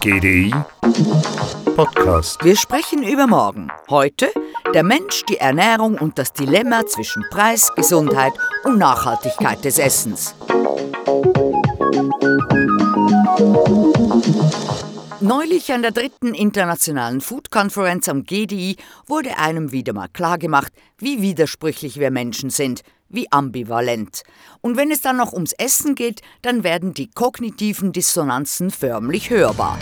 GDI Podcast. Wir sprechen über morgen. Heute der Mensch, die Ernährung und das Dilemma zwischen Preis, Gesundheit und Nachhaltigkeit des Essens. Neulich an der dritten internationalen Food Conference am GDI wurde einem wieder mal klargemacht, wie widersprüchlich wir Menschen sind, wie ambivalent. Und wenn es dann noch ums Essen geht, dann werden die kognitiven Dissonanzen förmlich hörbar.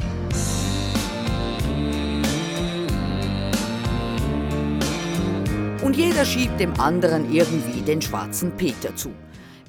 Und jeder schiebt dem anderen irgendwie den schwarzen Peter zu.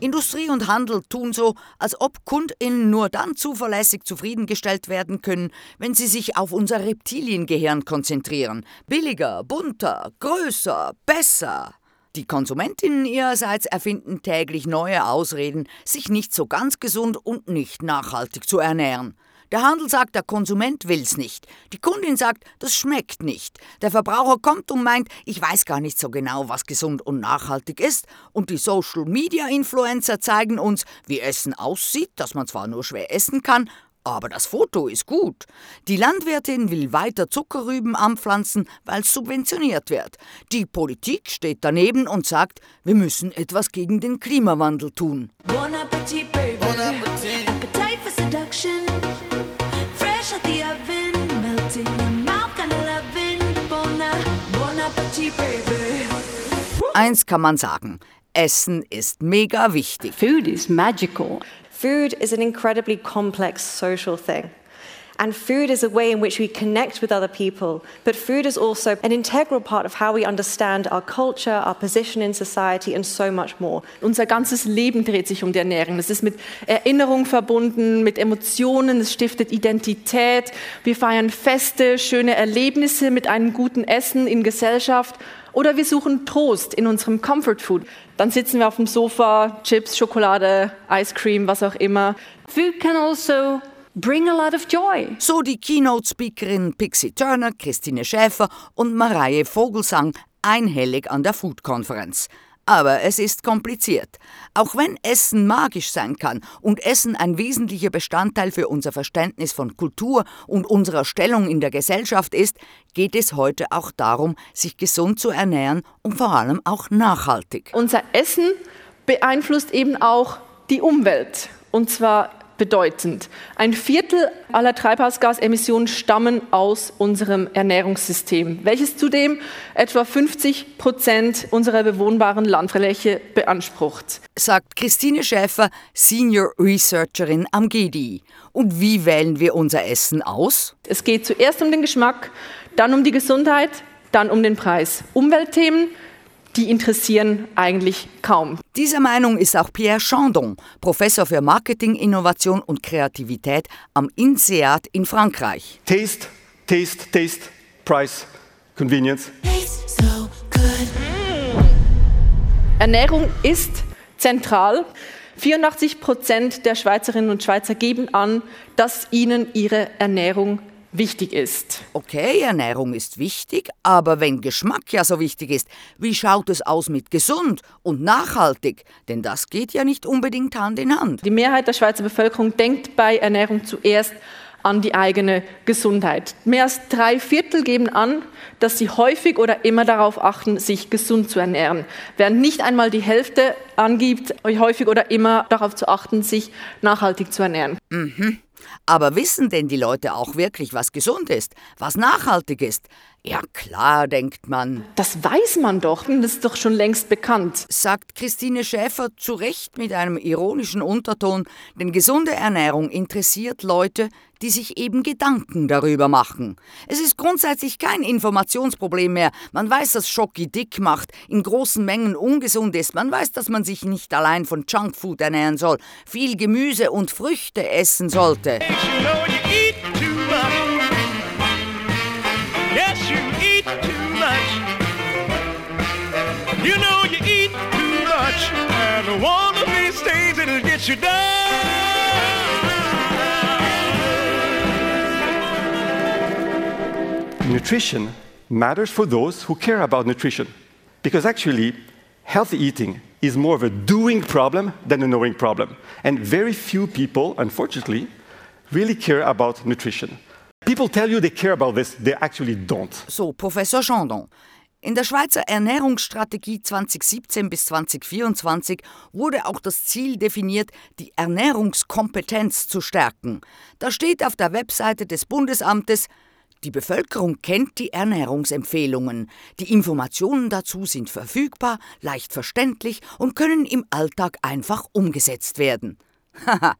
Industrie und Handel tun so, als ob KundInnen nur dann zuverlässig zufriedengestellt werden können, wenn sie sich auf unser Reptiliengehirn konzentrieren. Billiger, bunter, größer, besser. Die Konsumentinnen ihrerseits erfinden täglich neue Ausreden, sich nicht so ganz gesund und nicht nachhaltig zu ernähren. Der Handel sagt, der Konsument will's nicht. Die Kundin sagt, das schmeckt nicht. Der Verbraucher kommt und meint, ich weiß gar nicht so genau, was gesund und nachhaltig ist. Und die Social Media Influencer zeigen uns, wie Essen aussieht, dass man zwar nur schwer essen kann, aber das Foto ist gut. Die Landwirtin will weiter Zuckerrüben anpflanzen, weil es subventioniert wird. Die Politik steht daneben und sagt, wir müssen etwas gegen den Klimawandel tun. Bon appetit, baby. Bon appetit. Appetite for seduction. Fresh out the oven, melting your mouth, kind of loving. Bon, bon appetit, baby. Eins kann man sagen. Essen ist mega wichtig. Food is magical. Food is an incredibly complex social thing. And food is a way in which we connect with other people. But food is also an integral part of how we understand our culture, our position in society, and so much more. Unser ganzes Leben dreht sich um die Ernährung. Es ist mit Erinnerung verbunden, mit Emotionen, es stiftet Identität. Wir feiern Feste, schöne Erlebnisse mit einem guten Essen in Gesellschaft. Oder wir suchen Trost in unserem Comfort Food. Dann sitzen wir auf dem Sofa, Chips, Schokolade, Ice Cream, was auch immer. Food can also bring a lot of joy. So die Keynote-Speakerin Pixie Turner, Christine Schäfer und Mareie Vogelsang einhellig an der Food-Konferenz. Aber es ist kompliziert. Auch wenn Essen magisch sein kann und Essen ein wesentlicher Bestandteil für unser Verständnis von Kultur und unserer Stellung in der Gesellschaft ist, geht es heute auch darum, sich gesund zu ernähren und vor allem auch nachhaltig. Unser Essen beeinflusst eben auch die Umwelt. Und zwar bedeutend. Ein Viertel aller Treibhausgasemissionen stammen aus unserem Ernährungssystem, welches zudem etwa 50 Prozent unserer bewohnbaren Landfläche beansprucht. Sagt Christine Schäfer, Senior Researcherin am GDI. Und wie wählen wir unser Essen aus? Es geht zuerst um den Geschmack, dann um die Gesundheit, dann um den Preis. Umweltthemen die interessieren eigentlich kaum. Dieser Meinung ist auch Pierre Chandon, Professor für Marketing, Innovation und Kreativität am INSEAD in Frankreich. Taste, taste, taste, price, convenience. So Ernährung ist zentral. 84 Prozent der Schweizerinnen und Schweizer geben an, dass ihnen ihre Ernährung wichtig ist. Okay, Ernährung ist wichtig, aber wenn Geschmack ja so wichtig ist, wie schaut es aus mit gesund und nachhaltig? Denn das geht ja nicht unbedingt Hand in Hand. Die Mehrheit der Schweizer Bevölkerung denkt bei Ernährung zuerst an die eigene Gesundheit. Mehr als drei Viertel geben an, dass sie häufig oder immer darauf achten, sich gesund zu ernähren, während nicht einmal die Hälfte angibt, häufig oder immer darauf zu achten, sich nachhaltig zu ernähren. Mhm. Aber wissen denn die Leute auch wirklich, was gesund ist, was nachhaltig ist? Ja klar, denkt man. Das weiß man doch, das ist doch schon längst bekannt. Sagt Christine Schäfer zu Recht mit einem ironischen Unterton, denn gesunde Ernährung interessiert Leute, die sich eben Gedanken darüber machen. Es ist grundsätzlich kein Informationsproblem mehr. Man weiß, dass Schoki dick macht, in großen Mengen ungesund ist. Man weiß, dass man sich nicht allein von Junkfood ernähren soll, viel Gemüse und Früchte essen sollte. You know you eat too much, and one of these days it'll get you down. Nutrition matters for those who care about nutrition, because actually, healthy eating is more of a doing problem than a knowing problem. And very few people, unfortunately, really care about nutrition. People tell you they care about this, they actually don't. So Professor Chandon. In der Schweizer Ernährungsstrategie 2017 bis 2024 wurde auch das Ziel definiert, die Ernährungskompetenz zu stärken. Da steht auf der Webseite des Bundesamtes, die Bevölkerung kennt die Ernährungsempfehlungen. Die Informationen dazu sind verfügbar, leicht verständlich und können im Alltag einfach umgesetzt werden. Haha.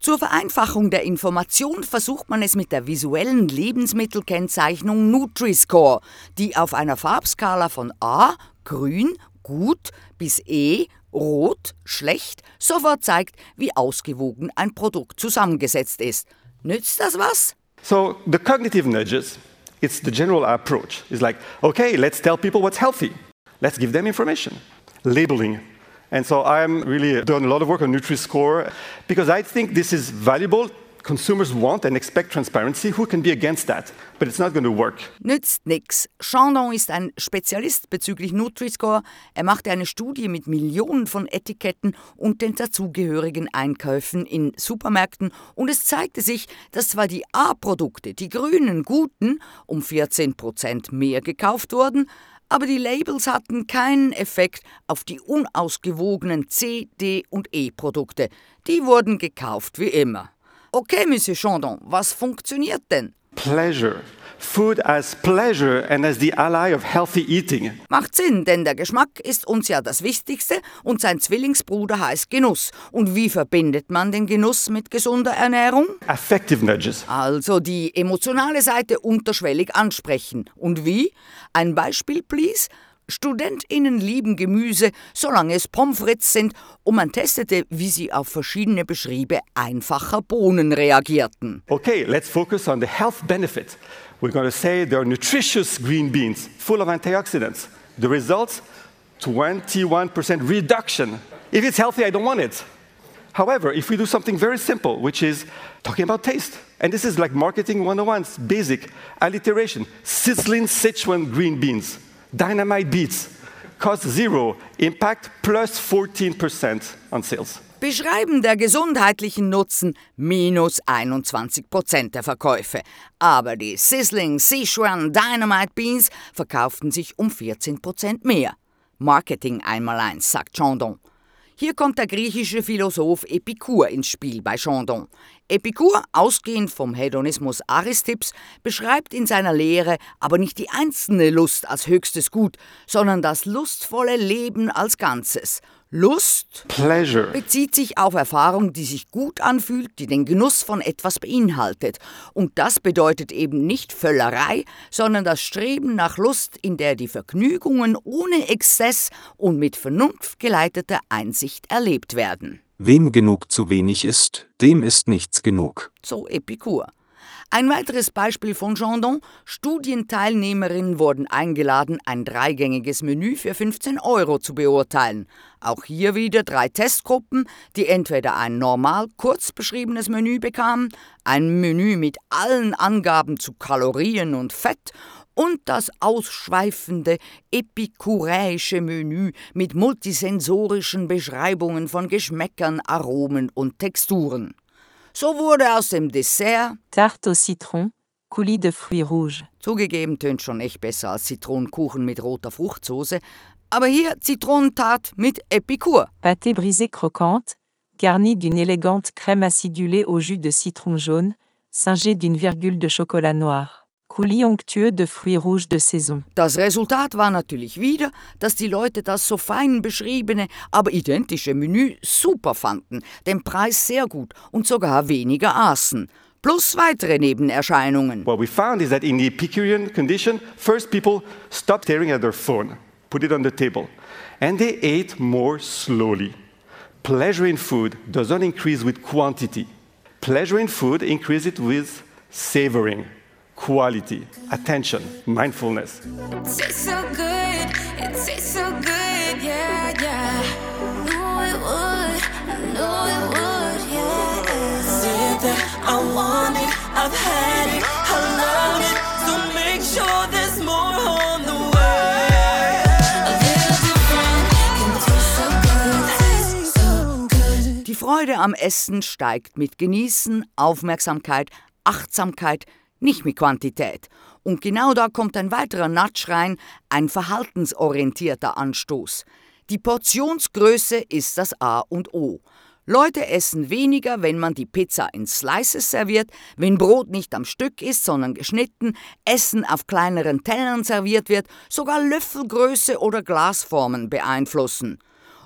Zur Vereinfachung der Information versucht man es mit der visuellen Lebensmittelkennzeichnung Nutri-Score, die auf einer Farbskala von A, grün, gut, bis E, rot, schlecht, sofort zeigt, wie ausgewogen ein Produkt zusammengesetzt ist. Nützt das was? So the cognitive nudges, it's the general approach. It's like, okay, let's tell people what's healthy. Let's give them information. Labeling. And so I'm really doing a lot of work on Nutri-Score because I think this is valuable. Consumers want and expect transparency. Who can be against that? But it's not going to work. Nützt nix. Chandon ist ein Spezialist bezüglich Nutri-Score. Er machte eine Studie mit Millionen von Etiketten und den dazugehörigen Einkäufen in Supermärkten und es zeigte sich, dass zwar die A-Produkte, die grünen guten, um 14 Prozent mehr gekauft wurden, aber die Labels hatten keinen Effekt auf die unausgewogenen C, D und E-Produkte. Die wurden gekauft wie immer. Okay, Monsieur Chandon, was funktioniert denn? Pleasure. Food as pleasure and as the ally of healthy eating. Macht Sinn, denn der Geschmack ist uns ja das Wichtigste und sein Zwillingsbruder heißt Genuss. Und wie verbindet man den Genuss mit gesunder Ernährung? Affective nudges. Also die emotionale Seite unterschwellig ansprechen. Und wie? Ein Beispiel, please? StudentInnen lieben Gemüse, solange es Pommes frites sind, und man testete, wie sie auf verschiedene Beschriebe einfacher Bohnen reagierten. Okay, let's focus on the health benefit. We're going to say they're nutritious green beans, full of antioxidants. The results 21% reduction. If it's healthy, I don't want it. However, if we do something very simple, which is talking about taste, and this is like marketing 101, basic alliteration, sizzling Sichuan green beans, dynamite beats, cost zero, impact plus 14% on sales. Beschreiben der gesundheitlichen Nutzen minus 21 Prozent der Verkäufe. Aber die Sizzling Sichuan Dynamite Beans verkauften sich um 14 Prozent mehr. Marketing einmal eins, sagt Chandon. Hier kommt der griechische Philosoph Epikur ins Spiel bei Chandon. Epikur, ausgehend vom Hedonismus Aristipps, beschreibt in seiner Lehre aber nicht die einzelne Lust als höchstes Gut, sondern das lustvolle Leben als Ganzes. Lust Pleasure. bezieht sich auf Erfahrung, die sich gut anfühlt, die den Genuss von etwas beinhaltet. Und das bedeutet eben nicht Völlerei, sondern das Streben nach Lust, in der die Vergnügungen ohne Exzess und mit Vernunft geleiteter Einsicht erlebt werden. Wem genug zu wenig ist, dem ist nichts genug. So Epikur. Ein weiteres Beispiel von Chandon. Studienteilnehmerinnen wurden eingeladen, ein dreigängiges Menü für 15 Euro zu beurteilen. Auch hier wieder drei Testgruppen, die entweder ein normal kurz beschriebenes Menü bekamen, ein Menü mit allen Angaben zu Kalorien und Fett und das ausschweifende epikuräische Menü mit multisensorischen Beschreibungen von Geschmäckern, Aromen und Texturen. So wurde aus dem Dessert, Tarte au citron, coulis de fruits rouges. zugegeben tönt schon echt besser als Zitronenkuchen mit roter Fruchtsoße, aber hier Zitronentat mit Epikur. Pâté brisé croquante, garni d'une élégante crème acidulée au jus de citron jaune, singé d'une virgule de chocolat noir. Coulis de fruits rouges de saison. Das Resultat war natürlich wieder, dass die Leute das so fein beschriebene, aber identische Menü super fanden, den Preis sehr gut und sogar weniger aßen. Plus weitere Nebenerscheinungen. What we found is that in the Epicurean condition, first people stopped staring at their phone, put it on the table, and they ate more slowly. Pleasure in food does not increase with quantity. Pleasure in food increases with savoring, quality, attention, mindfulness. Die Freude am Essen steigt mit Genießen, Aufmerksamkeit, Achtsamkeit, nicht mit Quantität. Und genau da kommt ein weiterer Natsch rein, ein verhaltensorientierter Anstoß. Die Portionsgröße ist das A und O. Leute essen weniger, wenn man die Pizza in Slices serviert, wenn Brot nicht am Stück ist, sondern geschnitten, Essen auf kleineren Tellern serviert wird, sogar Löffelgröße oder Glasformen beeinflussen.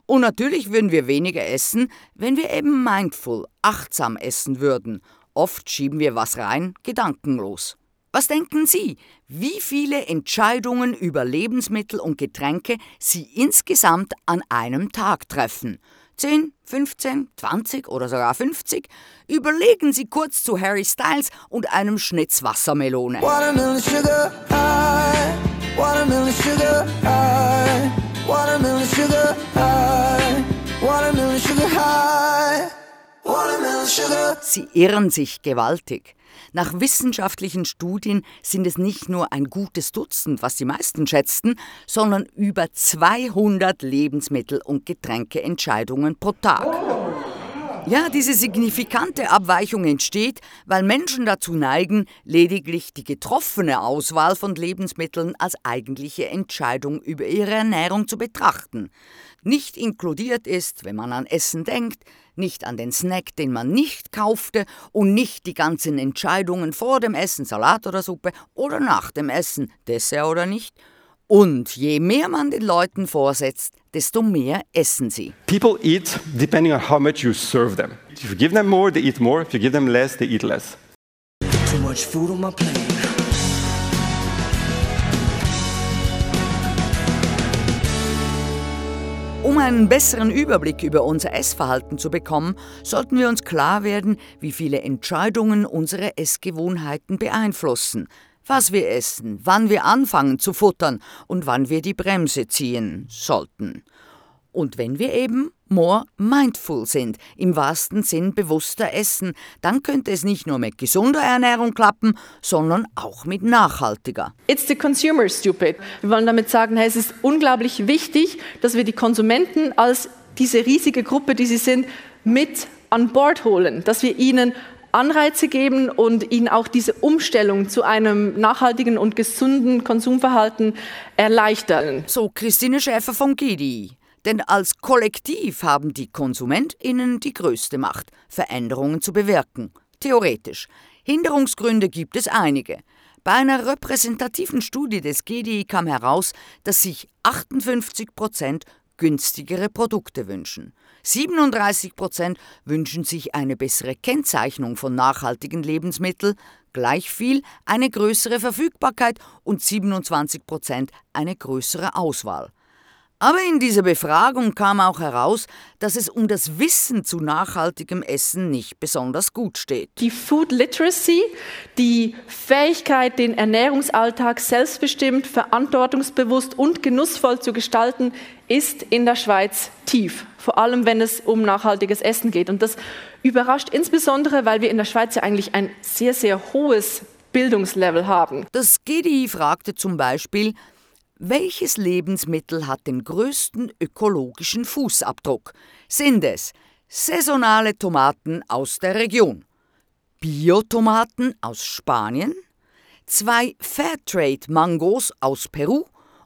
Und natürlich würden wir weniger essen, wenn wir eben mindful, achtsam essen würden. Oft schieben wir was rein, gedankenlos. Was denken Sie, wie viele Entscheidungen über Lebensmittel und Getränke Sie insgesamt an einem Tag treffen? 10, 15, 20 oder sogar 50? Überlegen Sie kurz zu Harry Styles und einem Schnitz Wassermelone. Watermelon sugar high, watermelon sugar high, watermelon sugar high. Sie irren sich gewaltig. Nach wissenschaftlichen Studien sind es nicht nur ein gutes Dutzend, was die meisten schätzten, sondern über 200 Lebensmittel- und Getränkeentscheidungen pro Tag. Ja, diese signifikante Abweichung entsteht, weil Menschen dazu neigen, lediglich die getroffene Auswahl von Lebensmitteln als eigentliche Entscheidung über ihre Ernährung zu betrachten. Nicht inkludiert ist, wenn man an Essen denkt, nicht an den Snack, den man nicht kaufte und nicht die ganzen Entscheidungen vor dem Essen, Salat oder Suppe oder nach dem Essen, Dessert oder nicht. Und je mehr man den Leuten vorsetzt, desto mehr essen sie. People eat depending on how much you serve them. If you give them more, they eat more. If you give them less, they eat less. Too much food on my plate. Einen besseren Überblick über unser Essverhalten zu bekommen, sollten wir uns klar werden, wie viele Entscheidungen unsere Essgewohnheiten beeinflussen. Was wir essen, wann wir anfangen zu futtern und wann wir die Bremse ziehen sollten. Und wenn wir eben more mindful sind, im wahrsten Sinn bewusster essen, dann könnte es nicht nur mit gesunder Ernährung klappen, sondern auch mit nachhaltiger. It's the consumer stupid. Wir wollen damit sagen, hey, es ist unglaublich wichtig, dass wir die Konsumenten als diese riesige Gruppe, die sie sind, mit an Bord holen, dass wir ihnen Anreize geben und ihnen auch diese Umstellung zu einem nachhaltigen und gesunden Konsumverhalten erleichtern. So Christine Schäfer vom GDI. Denn als Kollektiv haben die KonsumentInnen die größte Macht, Veränderungen zu bewirken. Theoretisch. Hinderungsgründe gibt es einige. Bei einer repräsentativen Studie des GDI kam heraus, dass sich 58 Prozent günstigere Produkte wünschen. 37 Prozent wünschen sich eine bessere Kennzeichnung von nachhaltigen Lebensmitteln, gleich viel eine größere Verfügbarkeit und 27 Prozent eine größere Auswahl. Aber in dieser Befragung kam auch heraus, dass es um das Wissen zu nachhaltigem Essen nicht besonders gut steht. Die Food Literacy, die Fähigkeit, den Ernährungsalltag selbstbestimmt, verantwortungsbewusst und genussvoll zu gestalten, ist in der Schweiz tief. Vor allem, wenn es um nachhaltiges Essen geht. Und das überrascht insbesondere, weil wir in der Schweiz ja eigentlich ein sehr, sehr hohes Bildungslevel haben. Das GDI fragte zum Beispiel, welches Lebensmittel hat den größten ökologischen Fußabdruck? Sind es saisonale Tomaten aus der Region, Biotomaten aus Spanien, zwei Fairtrade-Mangos aus Peru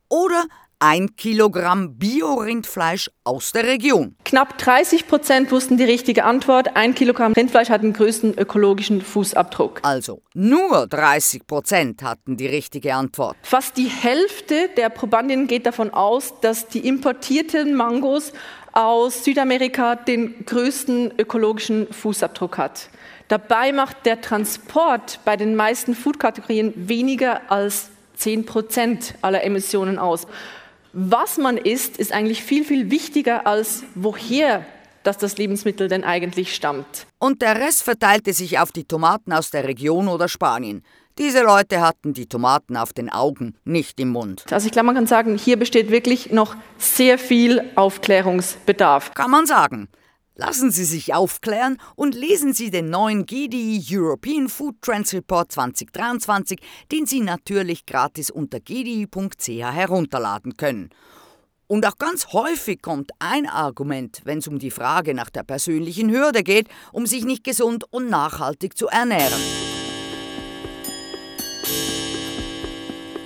oder ein Kilogramm Bio-Rindfleisch aus der Region. Knapp 30 Prozent wussten die richtige Antwort. Ein Kilogramm Rindfleisch hat den größten ökologischen Fußabdruck. Also nur 30 Prozent hatten die richtige Antwort. Fast die Hälfte der Probandinnen geht davon aus, dass die importierten Mangos aus Südamerika den größten ökologischen Fußabdruck hat. Dabei macht der Transport bei den meisten Foodkategorien weniger als 10 Prozent aller Emissionen aus. Was man isst, ist eigentlich viel, viel wichtiger als woher dass das Lebensmittel denn eigentlich stammt. Und der Rest verteilte sich auf die Tomaten aus der Region oder Spanien. Diese Leute hatten die Tomaten auf den Augen, nicht im Mund. Also ich glaube, man kann sagen, hier besteht wirklich noch sehr viel Aufklärungsbedarf. Kann man sagen. Lassen Sie sich aufklären und lesen Sie den neuen GDI European Food Trends Report 2023, den Sie natürlich gratis unter gdi.ch herunterladen können. Und auch ganz häufig kommt ein Argument, wenn es um die Frage nach der persönlichen Hürde geht, um sich nicht gesund und nachhaltig zu ernähren.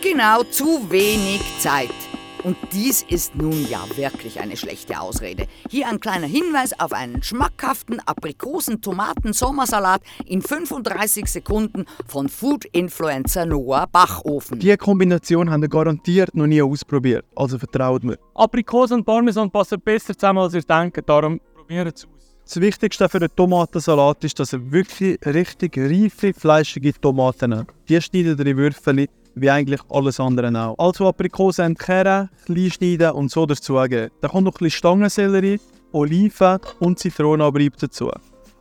Genau zu wenig Zeit. Und dies ist nun ja wirklich eine schlechte Ausrede. Hier ein kleiner Hinweis auf einen schmackhaften Aprikosen-Tomaten-Sommersalat in 35 Sekunden von Food-Influencer Noah Bachofen. Diese Kombination haben wir garantiert noch nie ausprobiert, also vertraut mir. Aprikosen und Parmesan passen besser zusammen, als ihr denkt, darum probiert es aus. Das Wichtigste für den Tomatensalat ist, dass er wirklich richtig reife, fleischige Tomaten hat. Die schneiden ihr in Würfel, wie eigentlich alles andere auch. Also Aprikosen entkehren, klein schneiden und so dazugeben. Dann kommt noch ein bisschen Stangensellerie, Oliven und Zitronenabrieb dazu.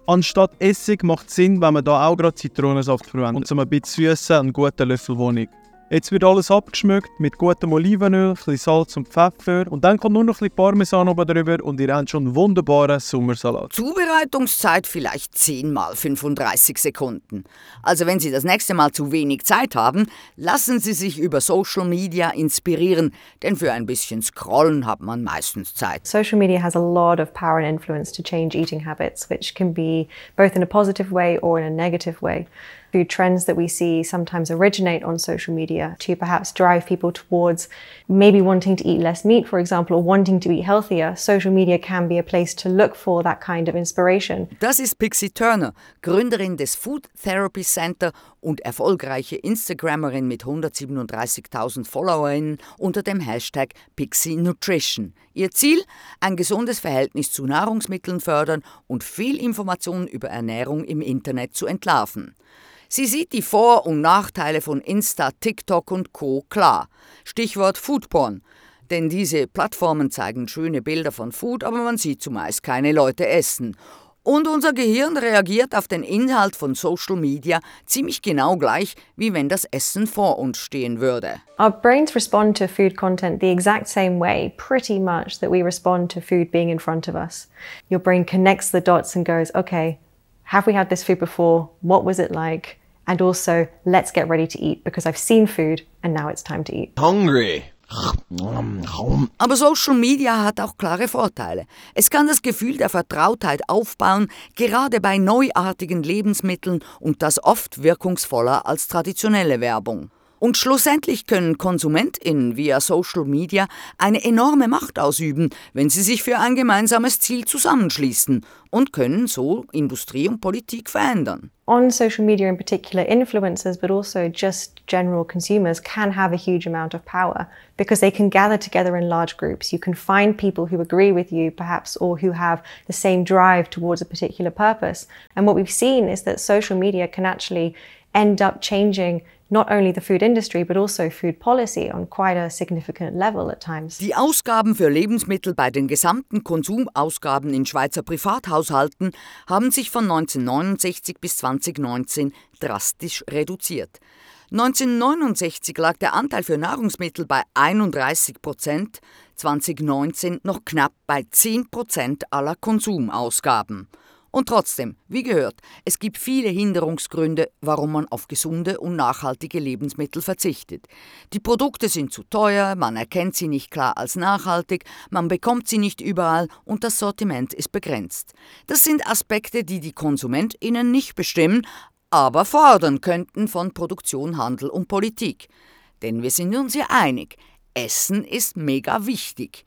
Anstatt Essig macht es Sinn, wenn man da auch gerade Zitronensaft verwendet. Und zum ein bisschen süßen einen guten Löffel Honig. Jetzt wird alles abgeschmückt mit gutem Olivenöl, ein bisschen Salz und Pfeffer und dann kommt nur noch ein bisschen Parmesan oben drüber und ihr habt schon einen wunderbaren Sommersalat. Zubereitungszeit vielleicht 10 mal 35 Sekunden. Also wenn Sie das nächste Mal zu wenig Zeit haben, lassen Sie sich über Social Media inspirieren, denn für ein bisschen Scrollen hat man meistens Zeit. Social media has a lot of power and influence to change eating habits, which can be both in a positive way or in a negative way. Food trends that we see sometimes originate on social media to perhaps drive people towards maybe wanting to eat less meat, for example, or wanting to eat healthier. Social media can be a place to look for that kind of inspiration. Das ist Pixie Turner, Gründerin des Food Therapy Center und erfolgreiche Instagrammerin mit 137.000 Followerinnen unter dem Hashtag Pixie Nutrition. Ihr Ziel? Ein gesundes Verhältnis zu Nahrungsmitteln fördern und viel Information über Ernährung im Internet zu entlarven. Sie sieht die Vor- und Nachteile von Insta, TikTok und Co. klar. Stichwort Foodporn. Denn diese Plattformen zeigen schöne Bilder von Food, aber man sieht zumeist keine Leute essen. Und unser Gehirn reagiert auf den Inhalt von Social Media ziemlich genau gleich, wie wenn das Essen vor uns stehen würde. Our brains respond to food content the exact same way, pretty much, that we respond to food being in front of us. Your brain connects the dots and goes, okay, have we had this food before? What was it like? And also, let's get ready to eat because I've seen food and now it's time to eat. Hungry. Aber Social Media hat auch klare Vorteile. Es kann das Gefühl der Vertrautheit aufbauen, gerade bei neuartigen Lebensmitteln und das oft wirkungsvoller als traditionelle Werbung. Und schlussendlich können KonsumentInnen via Social Media eine enorme Macht ausüben, wenn sie sich für ein gemeinsames Ziel zusammenschließen und können so Industrie und Politik verändern. On social media in particular, influencers, but also just general consumers, can have a huge amount of power because they can gather together in large groups. You can find people who agree with you, perhaps, or who have the same drive towards a particular purpose. And what we've seen is that social media can actually end up changing not only the food industry, but also food policy on quite a significant level at times. Die Ausgaben für Lebensmittel bei den gesamten Konsumausgaben in Schweizer Privathaushalten haben sich von 1969 bis 2019 drastisch reduziert. 1969 lag der Anteil für Nahrungsmittel bei 31 Prozent, 2019 noch knapp bei 10 Prozent aller Konsumausgaben. Und trotzdem, wie gehört, es gibt viele Hinderungsgründe, warum man auf gesunde und nachhaltige Lebensmittel verzichtet. Die Produkte sind zu teuer, man erkennt sie nicht klar als nachhaltig, man bekommt sie nicht überall und das Sortiment ist begrenzt. Das sind Aspekte, die die KonsumentInnen nicht bestimmen, aber fordern könnten von Produktion, Handel und Politik. Denn wir sind uns ja einig, Essen ist mega wichtig.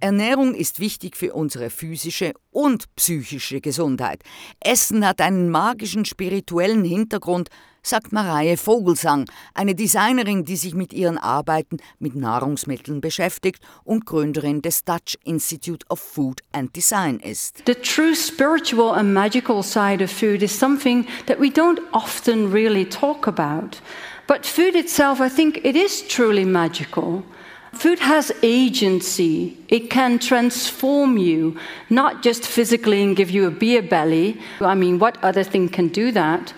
Ernährung ist wichtig für unsere physische und psychische Gesundheit. Essen hat einen magischen spirituellen Hintergrund, sagt Mareie Vogelsang, eine Designerin, die sich mit ihren Arbeiten mit Nahrungsmitteln beschäftigt und Gründerin des Dutch Institute of Food and Design ist. The true spiritual and magical side of food is something that we don't often really talk about. But food itself, I think it is truly magical. Food has agency. It can transform you, not just physically and give you a beer belly. I mean, what other thing can do that?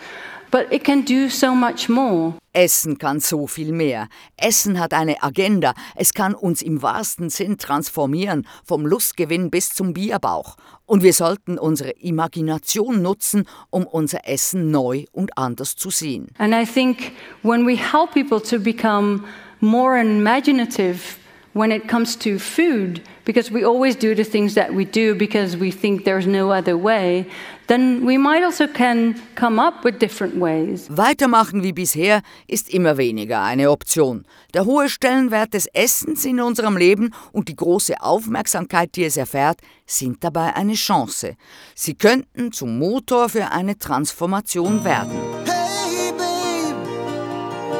But it can do so much more. Essen kann so viel mehr. Essen hat eine Agenda. Es kann uns im wahrsten Sinn transformieren, vom Lustgewinn bis zum Bierbauch. Und wir sollten unsere Imagination nutzen, um unser Essen neu und anders zu sehen. And I think when we help people to become more imaginative when it comes to food, because we always do the things that we do because we think there's no other way, then we might also can come up with different ways. Weitermachen wie bisher ist immer weniger eine Option. Der hohe Stellenwert des Essens in unserem Leben und die große Aufmerksamkeit, die es erfährt, sind dabei eine Chance. Sie könnten zum Motor für eine Transformation werden. Hey,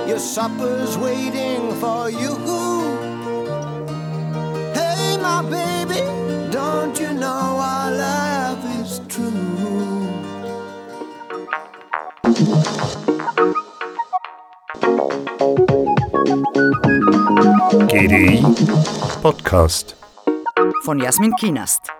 your supper's waiting for you. Hey, my baby, don't you know our love is true? GDI Podcast. Von Jasmin Kienast.